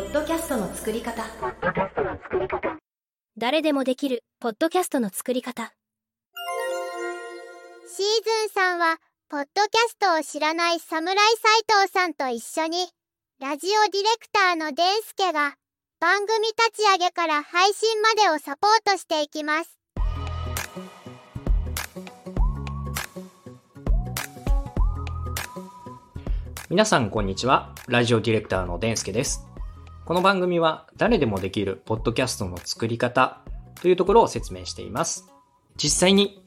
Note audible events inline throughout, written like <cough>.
ッドキャストの作り方誰でもできるポッドキャストの作り方シーズンさんはポッドキャストを知らない侍斎藤さんと一緒にラジオディレクターのデンスケが番組立ち上げから配信までをサポートしていきます皆さんこんにちは。ラジオディレクターのデンスケです。この番組は誰でもできるポッドキャストの作り方というところを説明しています。実際に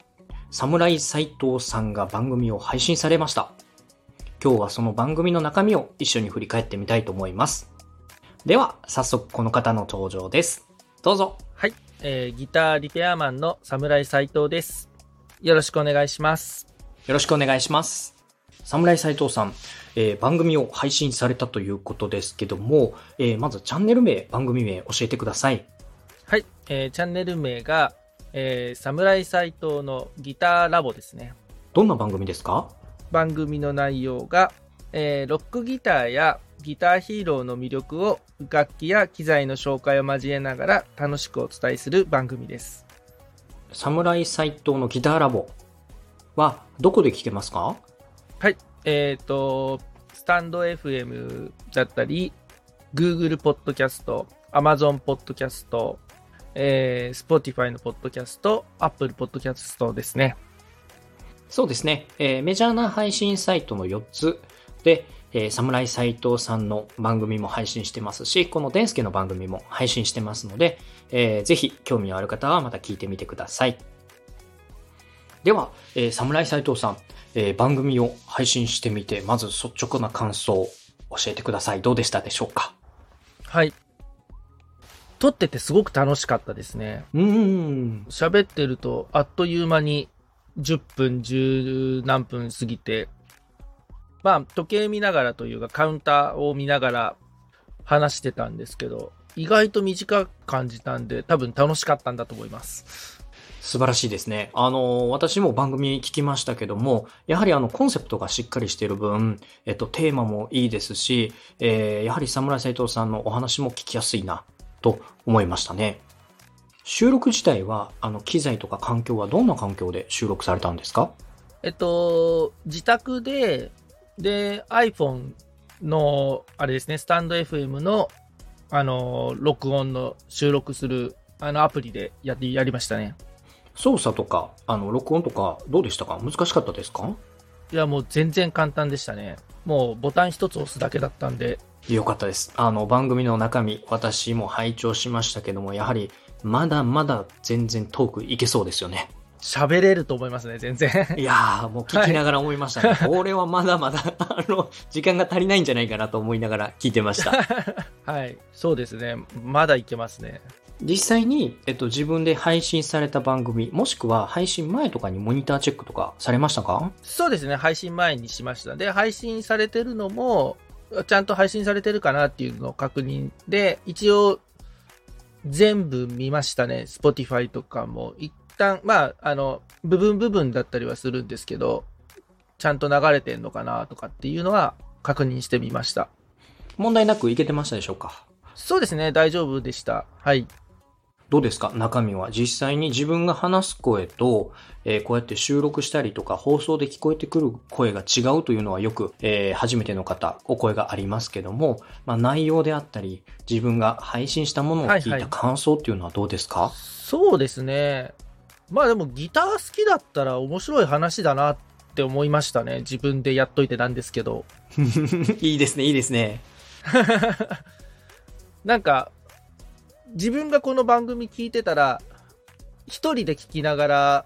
侍斎藤さんが番組を配信されました。今日はその番組の中身を一緒に振り返ってみたいと思います。では、早速この方の登場です。どうぞ。はい、えーギターリペアマンの侍斉藤です。よろしくお願いします。よろしくお願いします。侍斎藤さん、えー番組を配信されたということですけども、えーまずチャンネル名、番組名教えてください。はい、えーチャンネル名が、えー、侍斉藤のギターラボですね。どんな番組ですか？番組の内容が、えーロックギターやギターヒーローの魅力を楽器や機材の紹介を交えながら楽しくお伝えする番組です。侍斎藤のギターラボはどこで聞けますか？はい、えっ、と、スタンド FM だったり、Google ポッドキャスト、Amazon ポッドキャスト、えー、Spotify のポッドキャスト、Apple ポッドキャストですね。そうですね、えーメジャーな配信サイトの4つで、えー、侍斎藤さんの番組も配信してますし、このデンスケの番組も配信してますので、えーぜひ興味のある方はまた聞いてみてください。では、えー侍斎藤さん、えー番組を配信してみて、まず率直な感想を教えてください。どうでしたでしょうか？はい。撮っててすごく楽しかったですね。うーん。喋ってるとあっという間に10分、10何分過ぎて、まあ時計見ながらというかカウンターを見ながら話してたんですけど、意外と短く感じたんで多分楽しかったんだと思います。素晴らしいですね。あの、私も番組聞きましたけども、やはりあの、コンセプトがしっかりしている分、えっと、テーマもいいですし、えーやはり侍斎藤さんのお話も聞きやすいな、と思いましたね。収録自体は、あの、機材とか環境はどんな環境で収録されたんですか？えっと、自宅で、で、iPhone の、あれですね、スタンド FM の、あの、録音の収録する、あの、アプリでやって、やりましたね。操作とか、あの、録音とか、どうでしたか？難しかったですか？いや、もう全然簡単でしたね。もうボタン一つ押すだけだったんで、よかったです。あの、番組の中身、私も拝聴しましたけども、やはり、まだまだ全然トークいけそうですよね。喋れると思いますね、全然。<laughs> いやー、もう聞きながら思いましたね。これはまだまだ、<laughs> あの、時間が足りないんじゃないかなと思いながら聞いてました。<laughs> はい。そうですね。まだいけますね。実際に、えっと、自分で配信された番組、もしくは配信前とかにモニターチェックとかされましたか？そうですね。配信前にしました。で、配信されてるのも、ちゃんと配信されてるかなっていうのを確認で、一応、全部見ましたね。Spotify とかも。一旦、まあ、あの、部分部分だったりはするんですけど、ちゃんと流れてんのかなとかっていうのは確認してみました。問題なくいけてましたでしょうか？そうですね。大丈夫でした。はい。どうですか？中身は。実際に自分が話す声と、えーこうやって収録したりとか放送で聞こえてくる声が違うというのはよく、えー初めての方、お声がありますけども、まあ、内容であったり、自分が配信したものを聞いたはいはい感想っていうのはどうですか、そうですね。まあでもギター好きだったら面白い話だなって思いましたね。自分でやっといてなんですけど。<laughs> いいですね、いいですね。<laughs> なんか、自分がこの番組聞いてたら、一人で聞きながら、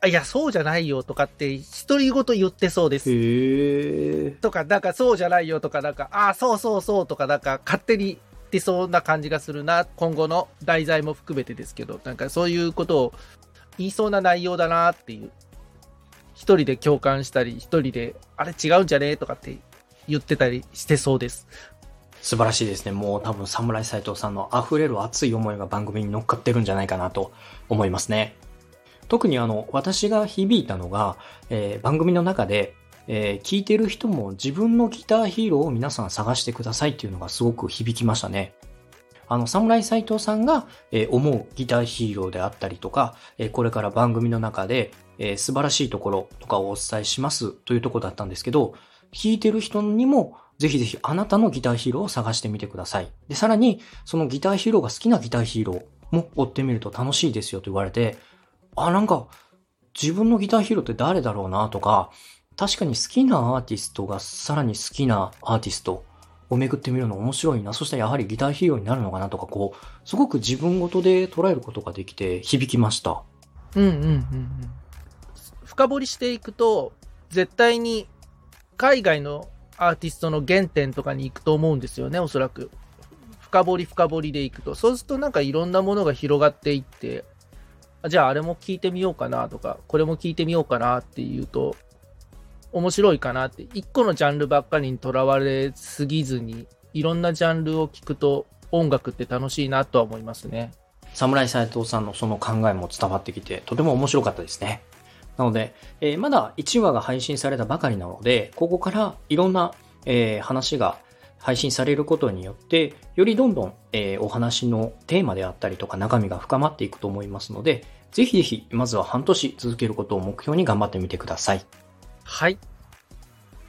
あ、いや、そうじゃないよとかって、独り言言ってそうです。とか、なんかそうじゃないよとか、なんか、あ、そうそうそうとか、なんか勝手に言ってそうな感じがするな。今後の題材も含めてですけど、なんかそういうことを言いそうな内容だなっていう。一人で共感したり、一人で、あれ違うんじゃねとかって言ってたりしてそうです。素晴らしいですね。もう多分侍斎藤さんの溢れる熱い思いが番組に乗っかってるんじゃないかなと思いますね。特にあの、私が響いたのが、えー番組の中で、えー聞いてる人も自分のギターヒーローを皆さん探してくださいっていうのがすごく響きましたね。あの、侍斎藤さんが、えー思うギターヒーローであったりとか、えーこれから番組の中で、えー素晴らしいところとかをお伝えしますというところだったんですけど、弾いてる人にも、ぜひぜひあなたのギターヒーローを探してみてください。で、さらに、そのギターヒーローが好きなギターヒーローも追ってみると楽しいですよと言われて、あ、なんか、自分のギターヒーローって誰だろうなとか、確かに好きなアーティストがさらに好きなアーティストを巡ってみるの面白いな。そしたらやはりギターヒーローになるのかなとか、こう、すごく自分ごとで捉えることができて響きました。うんうんうんうん。深掘りしていくと、絶対に海外のアーティストの原点とかに行くと思うんですよね、おそらく。深掘り深掘りでいくと。そうするとなんかいろんなものが広がっていって、じゃああれも聞いてみようかなとか、これも聞いてみようかなっていうと、面白いかなって。一個のジャンルばっかりにとらわれすぎずに、いろんなジャンルを聞くと音楽って楽しいなとは思いますね。侍斎藤さんのその考えも伝わってきて、とても面白かったですね。なので、えーまだ1話が配信されたばかりなので、ここからいろんな、えー話が配信されることによって、よりどんどん、えーお話のテーマであったりとか中身が深まっていくと思いますので、ぜひぜひ、まずは半年続けることを目標に頑張ってみてください。はい。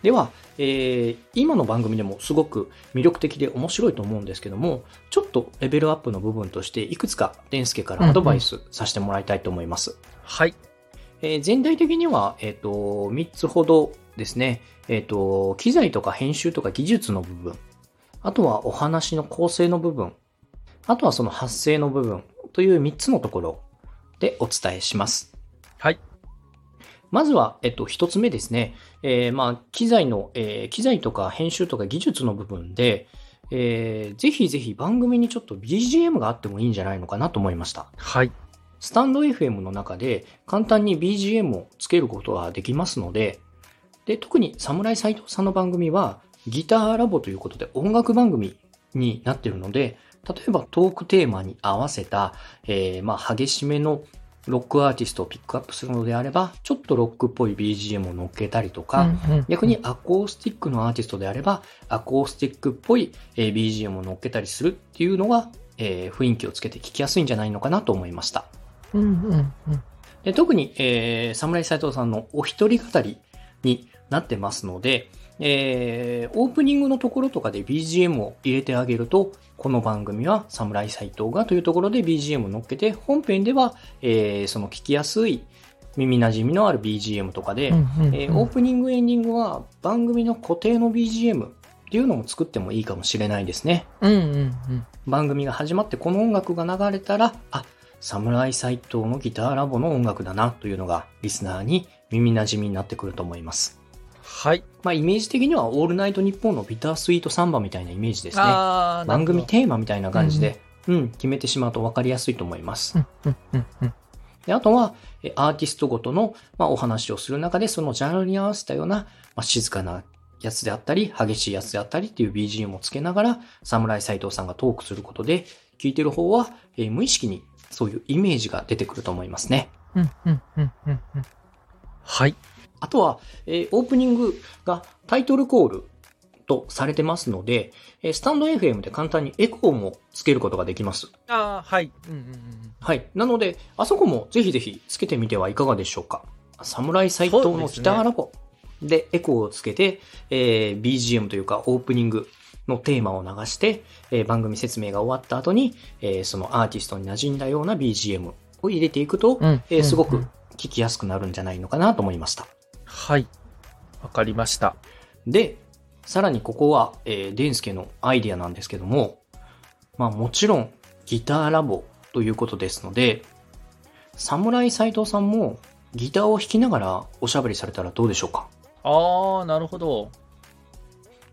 では、えー今の番組でもすごく魅力的で面白いと思うんですけども、ちょっとレベルアップの部分として、いくつか、デンスケからアドバイスさせてもらいたいと思います。はい。えー全体的には、えっ、と、3つほどですね、えっ、と、機材とか編集とか技術の部分、あとはお話の構成の部分、あとはその発声の部分という3つのところでお伝えします。はい。まずは、えっと、一つ目ですね。えーまあ、機材の、えー機材とか編集とか技術の部分で、えーぜひぜひ番組にちょっと BGM があってもいいんじゃないのかなと思いました。はい。スタンド FM の中で簡単に BGM をつけることができますので、で、特に侍斎藤さんの番組はギターラボということで音楽番組になっているので、例えばトークテーマに合わせた、えーまあ、激しめのロックアーティストをピックアップするのであれば、ちょっとロックっぽい BGM を乗っけたりとか、逆にアコースティックのアーティストであれば、アコースティックっぽいえー BGM を乗っけたりするっていうのが、えー雰囲気をつけて聞きやすいんじゃないのかなと思いました。うんうんうん。で特に、えー、侍斎藤さんのお一人語りになってますので、えーオープニングのところとかで BGM を入れてあげると、この番組は侍斎藤がというところで BGM を乗っけて、本編では、えーその聞きやすい耳馴染みのある BGM とかで、えーオープニングエンディングは番組の固定の BGM っていうのも作ってもいいかもしれないですね。うんうんうん。番組が始まってこの音楽が流れたら、あ、侍斎藤のギターラボの音楽だなというのがリスナーに耳馴染みになってくると思います。はい。まあイメージ的にはオールナイトニッポンのビタースイートサンバみたいなイメージですね。番組テーマみたいな感じで、うん、決めてしまうと分かりやすいと思います。ほどうんうんうんであとは、えアーティストごとの、まあ、お話をする中で、そのジャンルに合わせたような、まあ、静かなやつであったり、激しいやつであったりっていう BGM をつけながら、侍斎藤さんがトークすることで、聞いてる方は、えー無意識にそういうイメージが出てくると思いますね。うんうんうんうんうんはい。あとは、えーオープニングがタイトルコールとされてますので、えースタンド FM で簡単にエコーもつけることができます。ああ、はい。うんうんうんはい。なので、あそこもぜひぜひつけてみてはいかがでしょうか。侍斎藤のギターラボでエコーをつけて、えー BGM というかオープニングのテーマを流して、えー番組説明が終わった後に、えーそのアーティストに馴染んだような BGM を入れていくと、うんえーすごく聞きやすくなるんじゃないのかなと思いました。はい。わかりました。で、さらにここは、えー、デンスケのアイディアなんですけども、まあもちろんギターラボということですので、侍斎藤さんもギターを弾きながらおしゃべりされたらどうでしょうか？ああ、なるほど。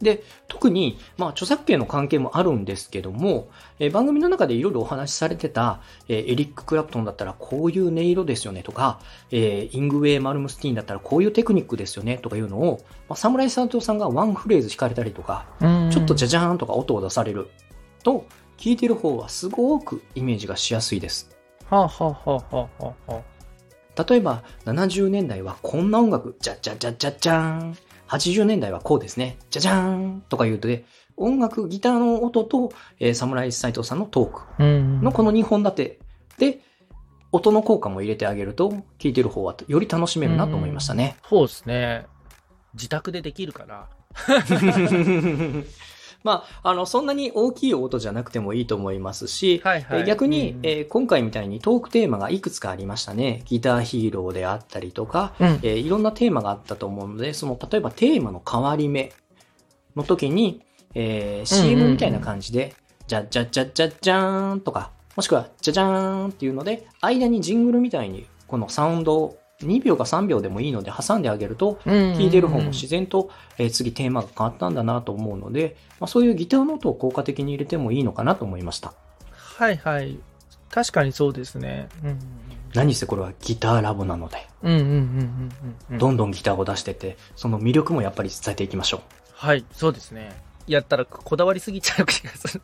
で、特に、まあ、著作権の関係もあるんですけども、えー番組の中でいろいろお話しされてた、えーエリック・クラプトンだったらこういう音色ですよねとか、えーイングウェイ・マルムスティーンだったらこういうテクニックですよねとかいうのを、まあ、侍斎藤さんがワンフレーズ弾かれたりとか、ちょっとじゃじゃーんとか音を出されると、聞いてる方はすごくイメージがしやすいです。はあ、はあはあはあはあは例えば、70年代はこんな音楽、じゃじゃじゃじゃじゃーん。80年代はこうですね。じゃじゃーんとか言うとね、音楽、ギターの音と、えー、サムライ斎藤さんのトークうんのこの2本立てで、音の効果も入れてあげると、聴いてる方はより楽しめるなと思いましたね。そうですね。自宅でできるから。<laughs> まあ、あの、そんなに大きい音じゃなくてもいいと思いますし、はいはい。えー逆に、うんえー今回みたいにトークテーマがいくつかありましたね。ギターヒーローであったりとか、うん。えーいろんなテーマがあったと思うので、その、例えばテーマの変わり目の時に、えー CM みたいな感じで、じゃじゃじゃじゃじゃーんとか、もしくは、じゃじゃーんっていうので、間にジングルみたいに、このサウンドを2秒か3秒でもいいので挟んであげると、聞いてる方も自然と、えー次テーマが変わったんだなと思うので、まあ、そういうギターの音を効果的に入れてもいいのかなと思いました。はいはい。確かにそうですね。うん何せこれはギターラボなので、うんうんうんうんうんうん。どんどんギターを出してって、その魅力もやっぱり伝えていきましょう。はい、そうですね。やったらこだわりすぎちゃう気がする。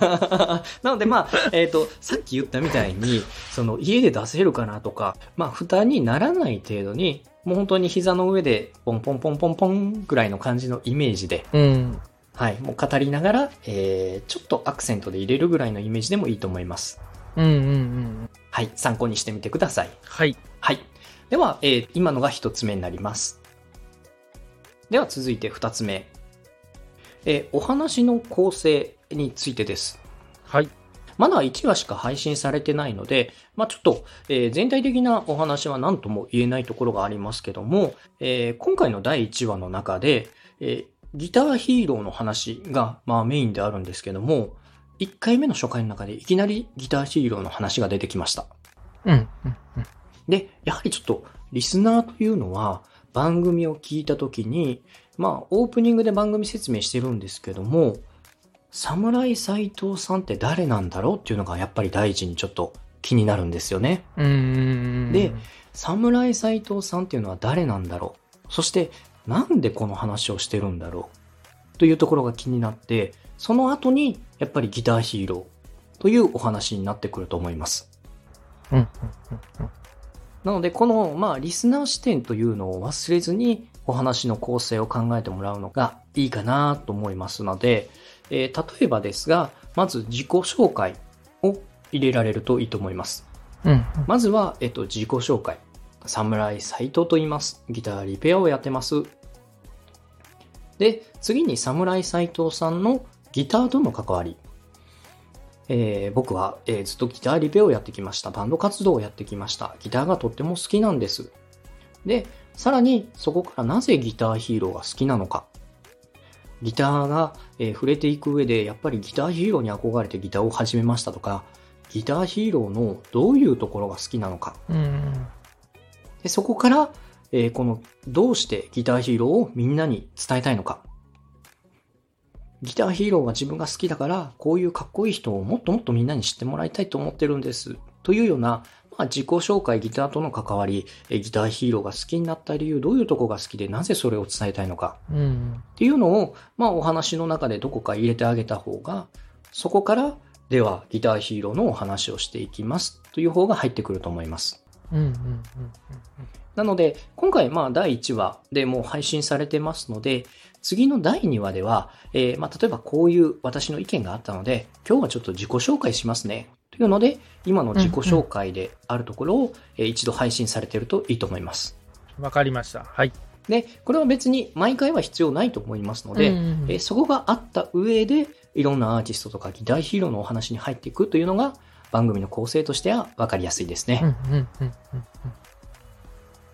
<laughs> なのでまあ、えっ、と、さっき言ったみたいに、その家で出せるかなとか、まあ負担にならない程度に、もう本当に膝の上でポンポンポンポンポンぐらいの感じのイメージで、うん。はい、もう語りながら、えー、ちょっとアクセントで入れるぐらいのイメージでもいいと思います。うんうんうん。はい、参考にしてみてください。はい。はい。では、えー今のが一つ目になります。では続いて二つ目。えーお話の構成についてです。はい。まだ1話しか配信されてないので、まあちょっと、えー全体的なお話は何とも言えないところがありますけども、えー今回の第1話の中で、えーギターヒーローの話が、まあメインであるんですけども、1回目の初回の中でいきなりギターヒーローの話が出てきました。うんうんうん。で、やはりちょっと、リスナーというのは、番組を聞いたときに、まあ、オープニングで番組説明してるんですけども、侍斎藤さんって誰なんだろうっていうのがやっぱり第一にちょっと気になるんですよね。で、侍斎藤さんっていうのは誰なんだろう。そして、なんでこの話をしてるんだろうというところが気になって、その後に、やっぱりギターヒーローというお話になってくると思います。なので、この、まあ、リスナー視点というのを忘れずに、お話の構成を考えてもらうのがいいかなと思いますので、えー例えばですが、まず自己紹介を入れられるといいと思います。うんうん。まずは、えっと、自己紹介。侍斎藤と言います。ギターリペアをやってます。で、次に侍斎藤さんのギターとの関わり。えー僕は、えーずっとギターリペをやってきました。バンド活動をやってきました。ギターがとっても好きなんです。で、さらにそこからなぜギターヒーローが好きなのか。ギターが、えー触れていく上で、やっぱりギターヒーローに憧れてギターを始めましたとか、ギターヒーローのどういうところが好きなのか。でそこから、えーこの、どうしてギターヒーローをみんなに伝えたいのか。ギターヒーローが自分が好きだから、こういうかっこいい人をもっともっとみんなに知ってもらいたいと思ってるんです。というような、まあ、自己紹介、ギターとの関わり、えーギターヒーローが好きになった理由、どういうとこが好きで、なぜそれを伝えたいのか。うんっていうのを、まあ、お話の中でどこか入れてあげた方が、そこから、では、ギターヒーローのお話をしていきます。という方が入ってくると思います。うんうんうんなので、今回、まあ、第1話でもう配信されてますので、次の第2話では、えーまあ、例えばこういう私の意見があったので、今日はちょっと自己紹介しますね。というので、今の自己紹介であるところを、えー一度配信されているといいと思います。うん。わかりました。はい。で、これは別に毎回は必要ないと思いますので、えーそこがあった上で、いろんなアーティストとかギターヒーローのお話に入っていくというのが、番組の構成としては分かりやすいですね。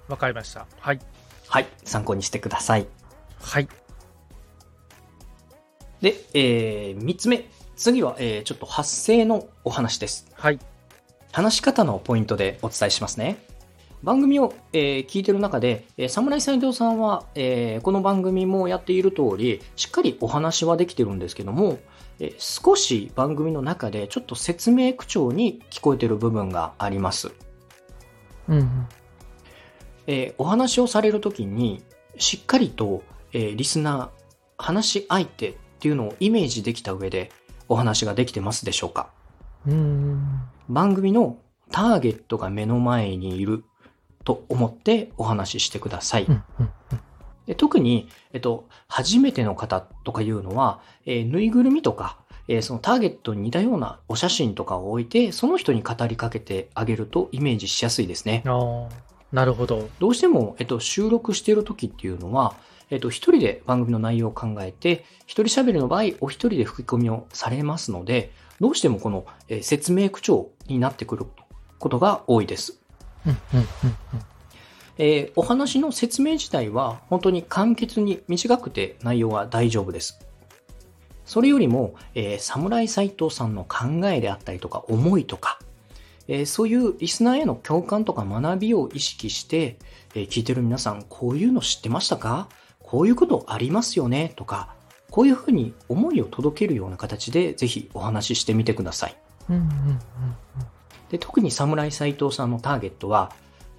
わかりました。はい。はい、参考にしてください。はい。で、えー、3つ目。次は、えー、ちょっと発声のお話です。はい。話し方のポイントでお伝えしますね。番組を、えー聞いてる中で、えー、侍斎藤さんは、えーこの番組もやっている通り、しっかりお話はできてるんですけども、えー少し番組の中でちょっと説明口調に聞こえてる部分があります。うんうん。えーお話をされるときに、しっかりと、えーリスナー、話し相手っていうのをイメージできた上でお話ができてますでしょうか？番組のターゲットが目の前にいると思ってお話ししてください。で特に、えっと、初めての方とかいうのは、えーぬいぐるみとか、えーそのターゲットに似たようなお写真とかを置いて、その人に語りかけてあげるとイメージしやすいですね。なるほど。どうしても、えっと、収録している時っていうのは、えっと、一人で番組の内容を考えて、一人喋りの場合、お一人で吹き込みをされますので、どうしてもこの、えー説明口調になってくることが多いです。えーお話の説明自体は本当に簡潔に短くて内容は大丈夫です。それよりも、えー、侍斎藤さんの考えであったりとか思いとか、えーそういうリスナーへの共感とか学びを意識して、えー聞いてる皆さん、こういうの知ってましたか？こういうことありますよね？とか、こういうふうに思いを届けるような形でぜひお話ししてみてください。うん。うん、うん、で特に侍斎藤さんのターゲットは、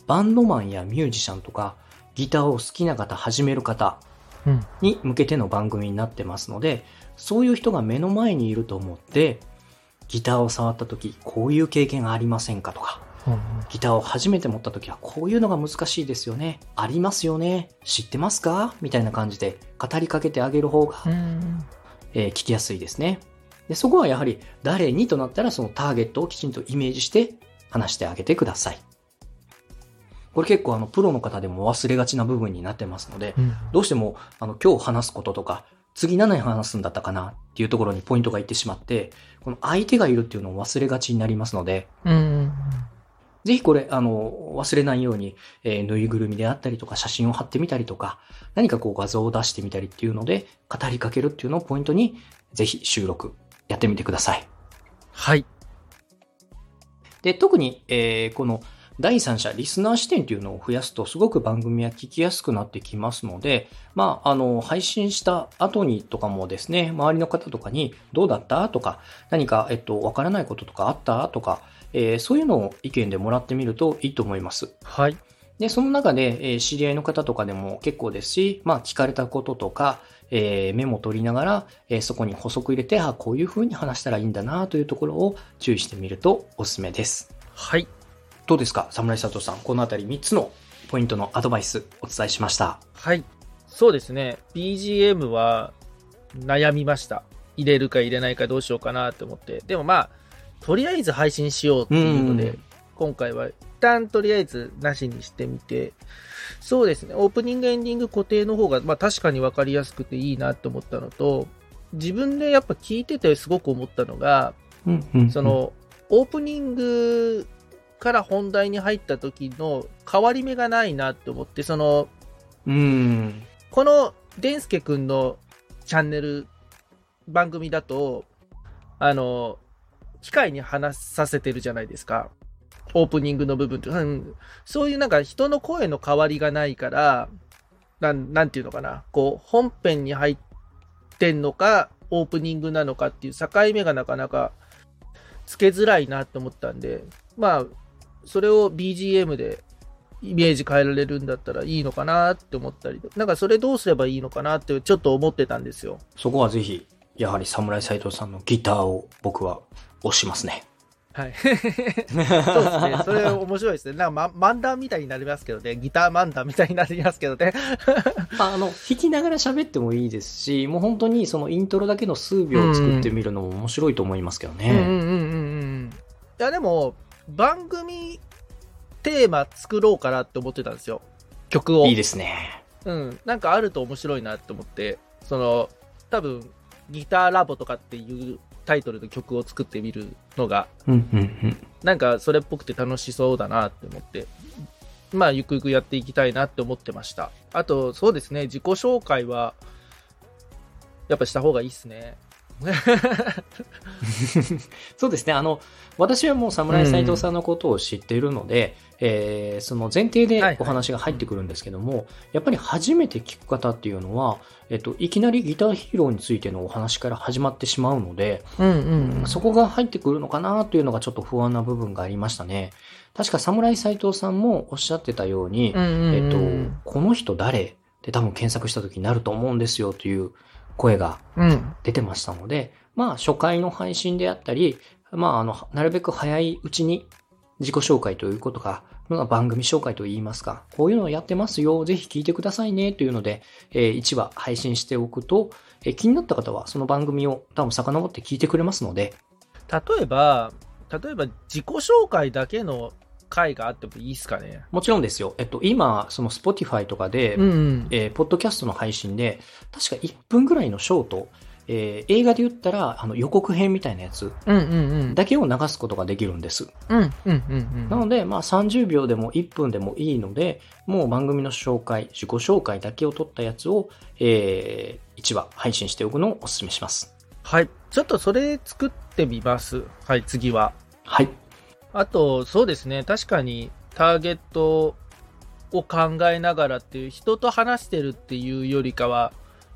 バンドマンやミュージシャンとか、ギターを好きな方、始める方うん。うん。に向けての番組になってますので、そういう人が目の前にいると思って、ギターを触った時、こういう経験ありませんかとか、うんギターを初めて持った時はこういうのが難しいですよね。ありますよね。知ってますか？みたいな感じで語りかけてあげる方がうん。えー聞きやすいですね。で、そこはやはり誰にとなったらそのターゲットをきちんとイメージして話してあげてください。これ結構あのプロの方でも忘れがちな部分になってますので、うん。どうしてもあの今日話すこととか、次何話すんだったかなっていうところにポイントがいってしまって、この相手がいるっていうのを忘れがちになりますので、うん。ぜひこれ、あの、忘れないように、えーぬいぐるみであったりとか、写真を貼ってみたりとか、何かこう画像を出してみたりっていうので、語りかけるっていうのをポイントに、ぜひ収録やってみてください。はい。で、特に、えーこの第三者、リスナー視点っていうのを増やすと、すごく番組は聞きやすくなってきますので、まあ、あの、配信した後にとかもですね、周りの方とかに、どうだった？とか、何か、えっと、わからないこととかあった？とか、えーそういうのを意見でもらってみるといいと思います。はい。で、その中で、えー知り合いの方とかでも結構ですし、まあ、聞かれたこととか、えーメモ取りながら、えーそこに補足入れて、あ、こういう風に話したらいいんだなというところを注意してみるとおすすめです。はい。どうですか？侍佐藤さん。このあたり3つのポイントのアドバイスお伝えしました。はい。そうですね。BGM は悩みました。入れるか入れないかどうしようかなって思って。でもまあ、とりあえず配信しようっていうのでうん、今回は一旦とりあえずなしにしてみて、そうですね。オープニングエンディング固定の方が、まあ確かにわかりやすくていいなって思ったのと、自分でやっぱ聞いててすごく思ったのが、そ、の、オープニングから本題に入った時の変わり目がないなって思って、その、うん。このデンスケ君のチャンネル番組だと、あの、機械に話させてるじゃないですか。オープニングの部分って、うん、そういうなんか人の声の変わりがないから、なん、なんていうのかな。こう、本編に入ってんのか、オープニングなのかっていう境目がなかなかつけづらいなって思ったんで、まあ、それを BGM でイメージ変えられるんだったらいいのかなって思ったり、なんかそれどうすればいいのかなってちょっと思ってたんですよ。そこはぜひ、やはり侍斎藤さんのギターを僕は押しますね。はい。<laughs> そうですね。それ面白いですね。なんか、ま、漫談みたいになりますけどね。ギター漫談みたいになりますけどね。<laughs> まあ、あの、弾きながら喋ってもいいですし、もう本当にそのイントロだけの数秒を作ってみるのも面白いと思いますけどね。うんうんうんうんうん。いや、でも、番組テーマ作ろうかなって思ってたんですよ。曲を。いいですね。うん。なんかあると面白いなって思って、その、多分、ギターラボとかっていうタイトルの曲を作ってみるのが。なんかそれっぽくて楽しそうだなって思って、まあ、ゆくゆくやっていきたいなって思ってました。あと、そうですね、自己紹介は、やっぱした方がいいっすね。<laughs> そうですね。あの、私はもう侍斎藤さんのことを知っているので、えーその前提ではいはい。お話が入ってくるんですけども、やっぱり初めて聞く方っていうのは、えっと、いきなりギターヒーローについてのお話から始まってしまうので、うんうんそこが入ってくるのかなというのがちょっと不安な部分がありましたね。確か侍斎藤さんもおっしゃってたように、うんうんえっとうん、この人誰？って多分検索した時になると思うんですよという声がうん。出てましたので、まあ初回の配信であったり、まああの、なるべく早いうちに自己紹介ということがまあ番組紹介といいますか、こういうのをやってますよ、ぜひ聞いてくださいね、というので、えー1話配信しておくと、えー気になった方はその番組を多分遡って聞いてくれますので、例えば、例えば自己紹介だけの回があってもいいですかね。もちろんですよ。えっと、今、その Spotify とかで、ん。えーポッドキャストの配信で、確か1分ぐらいのショート、えー映画で言ったら、あの予告編みたいなやつうんうんうん。だけを流すことができるんです。うんうんうんうん。なので、まあ30秒でも1分でもいいので、もう番組の紹介、自己紹介だけを取ったやつを、えー1話配信しておくのをお勧めします。はい。ちょっとそれ作ってみます。はい、次は。はい。あと、そうですね。確かに、ターゲットを考えながらっていう、人と話してるっていうよりかは、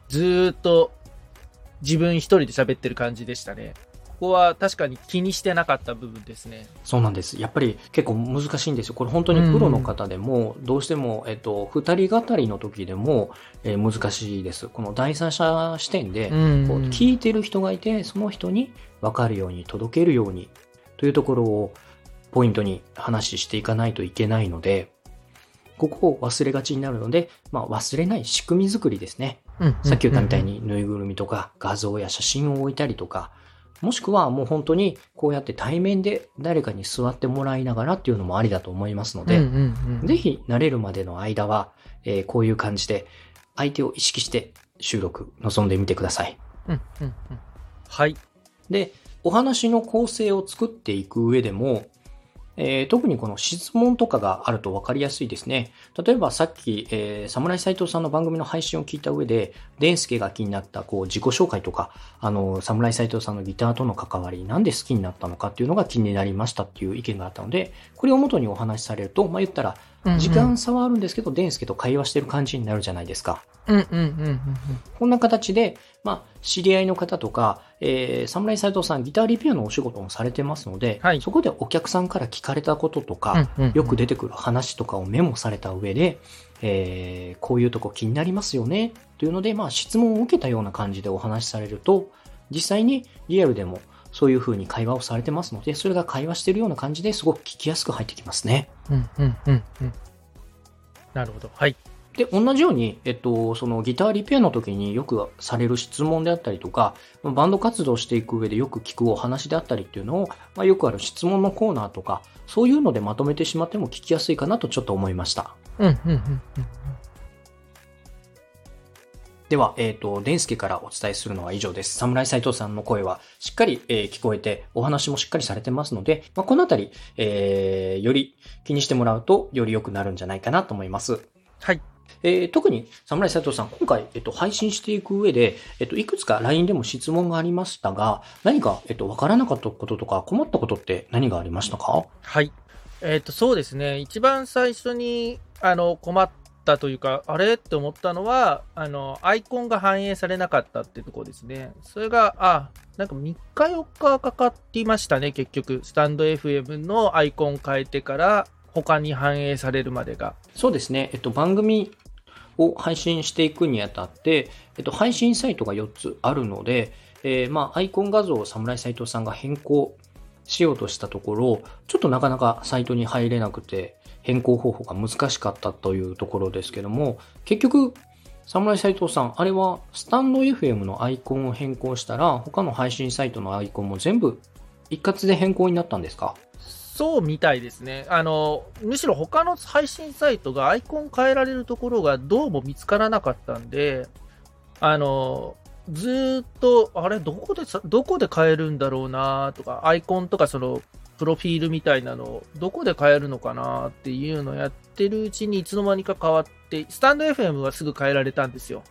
ずーっと自分一人で喋ってる感じでしたね。ここは確かに気にしてなかった部分ですね。そうなんです。やっぱり結構難しいんですよ。これ本当にプロの方でも、どうしても、えっと、二人語りの時でも、えー難しいです。この第三者視点で、んこう聞いてる人がいて、その人に分かるように届けるようにというところをポイントに話していかないといけないので、ここを忘れがちになるので、まあ忘れない仕組み作りですね。さっき言ったみたい。にぬいぐるみとか画像や写真を置いたりとか、もしくはもう本当にこうやって対面で誰かに座ってもらいながらっていうのもありだと思いますので、うんうんうんぜひ慣れるまでの間は、えーこういう感じで相手を意識して収録臨んでみてください。うんうんうんはい。で、お話の構成を作っていく上でも、えー特にこの質問とかがあると分かりやすいですね。例えばさっき、えー、侍斎藤さんの番組の配信を聞いた上で、デンスケが気になったこう自己紹介とか、あの、侍斎藤さんのギターとの関わり、なんで好きになったのかっていうのが気になりましたっていう意見があったので、これを元にお話しされると、まあ、言ったら、時間差はあるんですけど、デンスケと会話してる感じになるじゃないですか。うんうんうんうんこんな形で、まあ、知り合いの方とか、えー、侍斎藤さんギターリペアのお仕事もされてますので、はいそこでお客さんから聞かれたこととか、うんうんうんよく出てくる話とかをメモされた上で、えーこういうとこ気になりますよね、というので、まあ、質問を受けたような感じでお話しされると、実際にリアルでもそういう風に会話をされてますので、それが会話してるような感じですごく聞きやすく入ってきますね。うんうんうんうん。なるほど。はい。で、同じように、えっと、そのギターリペアの時によくされる質問であったりとか、バンド活動していく上でよく聞くお話であったりっていうのを、まあ、よくある質問のコーナーとか、そういうのでまとめてしまっても聞きやすいかなとちょっと思いました。うんうんうんうん。では、えっ、と、デンスケからお伝えするのは以上です。侍斎藤さんの声はしっかり、えー聞こえて、お話もしっかりされてますので、まあ、このあたり、えーより気にしてもらうと、より良くなるんじゃないかなと思います。はい。えー特に侍斎藤さん、今回、えっと、配信していく上で、えっと、いくつか LINE でも質問がありましたが、何か、えっと、わからなかったこととか困ったことって何がありましたか？はい。えっ、と、そうですね。一番最初に、あの、困ったというか、あれ？って思ったのは、あの、アイコンが反映されなかったっていうところですね。それが、あ、なんか3日4日かかっていましたね、結局。スタンド FM のアイコン変えてから、他に反映されるまでが。そうですね、えっと、番組を配信していくにあたって、えっと、配信サイトが4つあるので、えーまあ、アイコン画像を侍斎藤さんが変更しようとしたところ、ちょっとなかなかサイトに入れなくて、変更方法が難しかったというところですけども、結局、侍斎藤さん、あれはスタンド FM のアイコンを変更したら、他の配信サイトのアイコンも全部一括で変更になったんですか？そうみたいですね。あの、むしろ他の配信サイトがアイコン変えられるところがどうも見つからなかったんで、あの、ずっと、あれ、どこで、どこで変えるんだろうなとか、アイコンとかその、プロフィールみたいなのをどこで変えるのかなっていうのをやってるうちにいつの間にか変わって、スタンド FM はすぐ変えられたんですよ。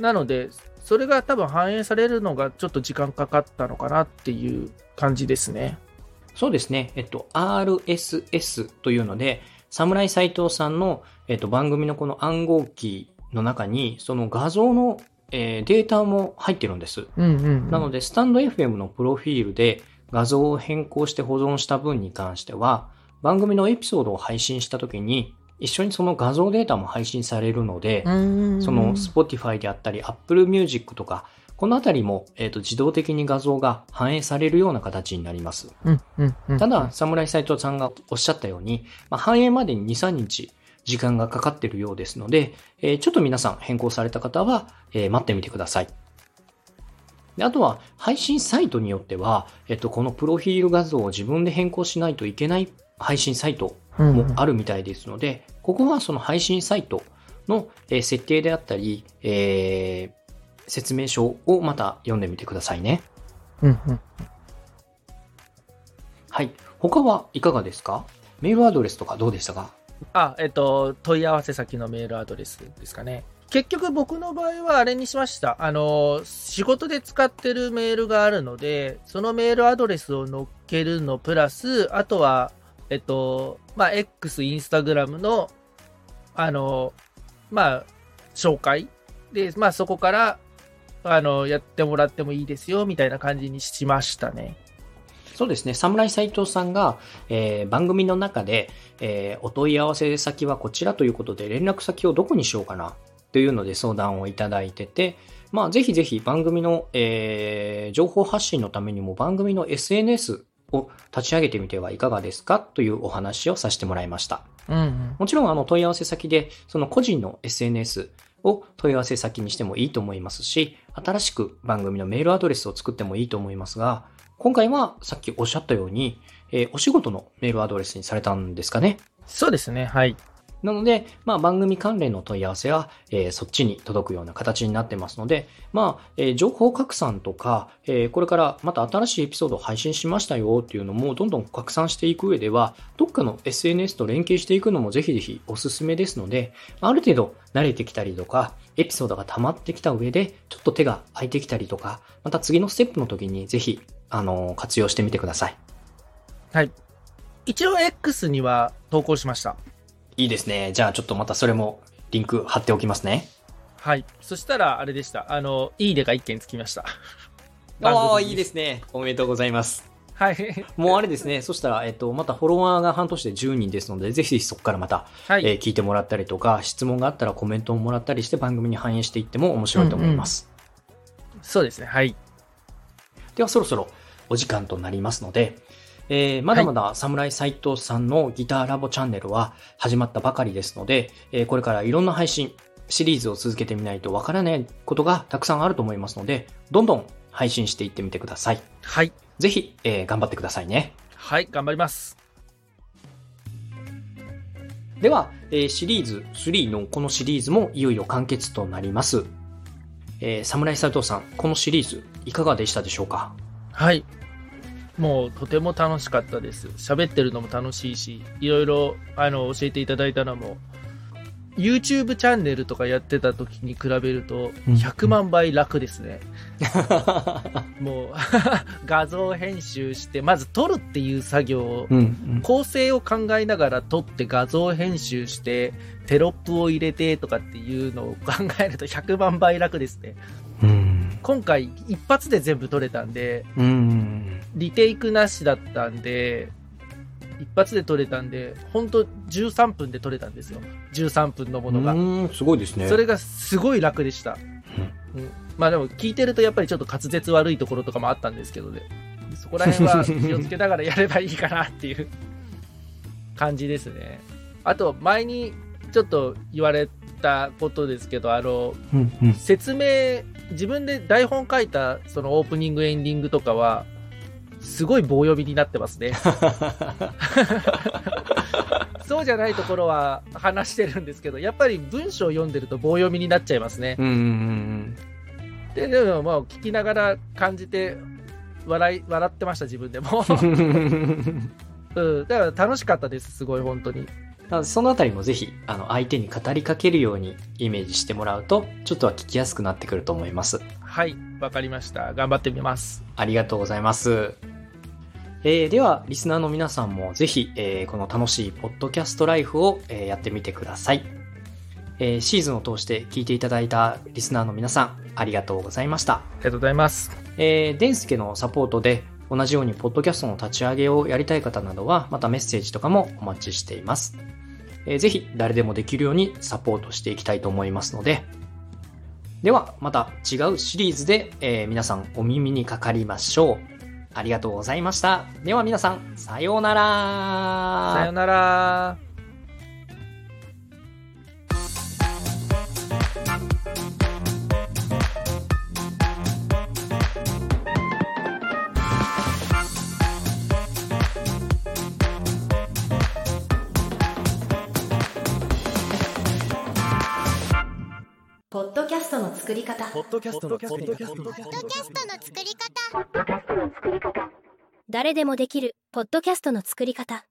なので、それが多分反映されるのがちょっと時間かかったのかなっていう感じですね。そうですね。えっと、RSS というので、侍斎藤さんの、えっと、番組のこの暗号キーの中に、その画像の、えーデータも入ってるんです。うんうん、なので、スタンド FM のプロフィールで画像を変更して保存した分に関しては、番組のエピソードを配信した時に、一緒にその画像データも配信されるので、その Spotify であったり Apple Music とか、このあたりも、えっ、と、自動的に画像が反映されるような形になります。うん、うん、うん。ただ、侍斎藤さんがおっしゃったように、まあ、反映までに2、3日時間がかかっているようですので、えーちょっと皆さん変更された方は、えー待ってみてください。であとは、配信サイトによっては、えっと、このプロフィール画像を自分で変更しないといけない配信サイトうんもあるみたいですので、ここはその配信サイトのえー設定であったり、えー説明書をまた読んでみてくださいね。うん、うん。はい。他はいかがですか？メールアドレスとかどうでしたか？あ、えっと、問い合わせ先のメールアドレスですかね。結局僕の場合はあれにしました。あの、仕事で使ってるメールがあるので、そのメールアドレスを載っけるのプラス、あとは、えっと、まあ、X、インスタグラムの、あの、まあ、紹介で、まあ、そこから、あの、やってもらってもいいですよ、みたいな感じにしましたね。そうですね。侍斎藤さんが、えー番組の中で、えーお問い合わせ先はこちらということで、連絡先をどこにしようかなというので相談をいただいてて、まあ、ぜひぜひ番組の、えー情報発信のためにも番組の SNS を立ち上げてみてはいかがですかというお話をさせてもらいました。うん、うん。もちろん、あの、問い合わせ先で、その個人の SNS を問い合わせ先にしてもいいと思いますし、新しく番組のメールアドレスを作ってもいいと思いますが、今回はさっきおっしゃったように、えーお仕事のメールアドレスにされたんですかね？そうですね、はい。なので、まあ、番組関連の問い合わせは、えーそっちに届くような形になってますので、まあ、えー情報拡散とか、えーこれからまた新しいエピソードを配信しましたよっていうのもどんどん拡散していく上では、どっかの SNS と連携していくのもぜひぜひおすすめですので、ある程度慣れてきたりとか、エピソードが溜まってきた上で、ちょっと手が空いてきたりとか、また次のステップの時にぜひ、あの活用してみてください。はい。一応 X には投稿しました。いいですね。じゃあちょっとまたそれもリンク貼っておきますね。はい。そしたら、あれでした。あの、いいねが1件つきました。。ああ、いいですすね。おめでとうございます。はい。もうあれですね。そしたら、えっと、またフォロワーが半年で10人ですので、ぜひぜひそこからまた、はい。えー聞いてもらったりとか、質問があったらコメントをもらったりして番組に反映していっても面白いと思います。そうですね。はい。ではそろそろお時間となりますので、えーまだまだ侍斎藤さんのギターラボチャンネルは始まったばかりですので、えーこれからいろんな配信、シリーズを続けてみないとわからないことがたくさんあると思いますので、どんどん配信していってみてください。はい。ぜひ、えー頑張ってくださいね。はい。頑張ります。では、えーシリーズ3のこのシリーズもいよいよ完結となります。えー、侍斎藤さん、このシリーズいかがでしたでしょうか？はい。もう、とても楽しかったです。喋ってるのも楽しいし、いろいろ、あの、教えていただいたのも、YouTube チャンネルとかやってた時に比べると、うん100万倍楽ですね。もう、<laughs> 画像編集して、まず撮るっていう作業をうん、うん。構成を考えながら撮って画像編集してテロップを入れてとかっていうのを考えると100万倍楽ですね。うん。今回一発で全部撮れたんで、うん。リテイクなしだったんで、一発で撮れたんで、ほんと13分で撮れたんですよ。13分のものが。うん、すごいですね。それがすごい楽でした。うんまあでも聞いてるとやっぱりちょっと滑舌悪いところとかもあったんですけどね。そこら辺は <laughs> 気をつけながらやればいいかなっていう感じですね。あと前にちょっと言われたことですけど、あの、うん、うん。説明、自分で台本書いたそのオープニングエンディングとかは、すごい棒読みになってますね。<laughs> そうじゃないところは話してるんですけど、やっぱり文章を読んでると棒読みになっちゃいますね。うん、うん、で、でもまあ聞きながら感じて、笑い、笑ってました、自分でも。うん。うん。だから楽しかったです、すごい、本当に。そのあたりもぜひ、あの、相手に語りかけるようにイメージしてもらうと、ちょっとは聞きやすくなってくると思います。はい、わかりました。頑張ってみます。ありがとうございます。えーでは、リスナーの皆さんもぜひ、えーこの楽しいポッドキャストライフを、えーやってみてください。えーシーズンを通して聞いていただいたリスナーの皆さん、ありがとうございました。ありがとうございます。えー、デンスケのサポートで同じようにポッドキャストの立ち上げをやりたい方などは、またメッセージとかもお待ちしています。えーぜひ誰でもできるようにサポートしていきたいと思いますので、では、また違うシリーズで、え皆さんお耳にかかりましょう。ありがとうございました。では皆さん、さようなら。さようなら。ポッドキャストの作り方。ポッドキャストの作り方。ポッドキャストの作り方。誰でもできる、ポッドキャストの作り方。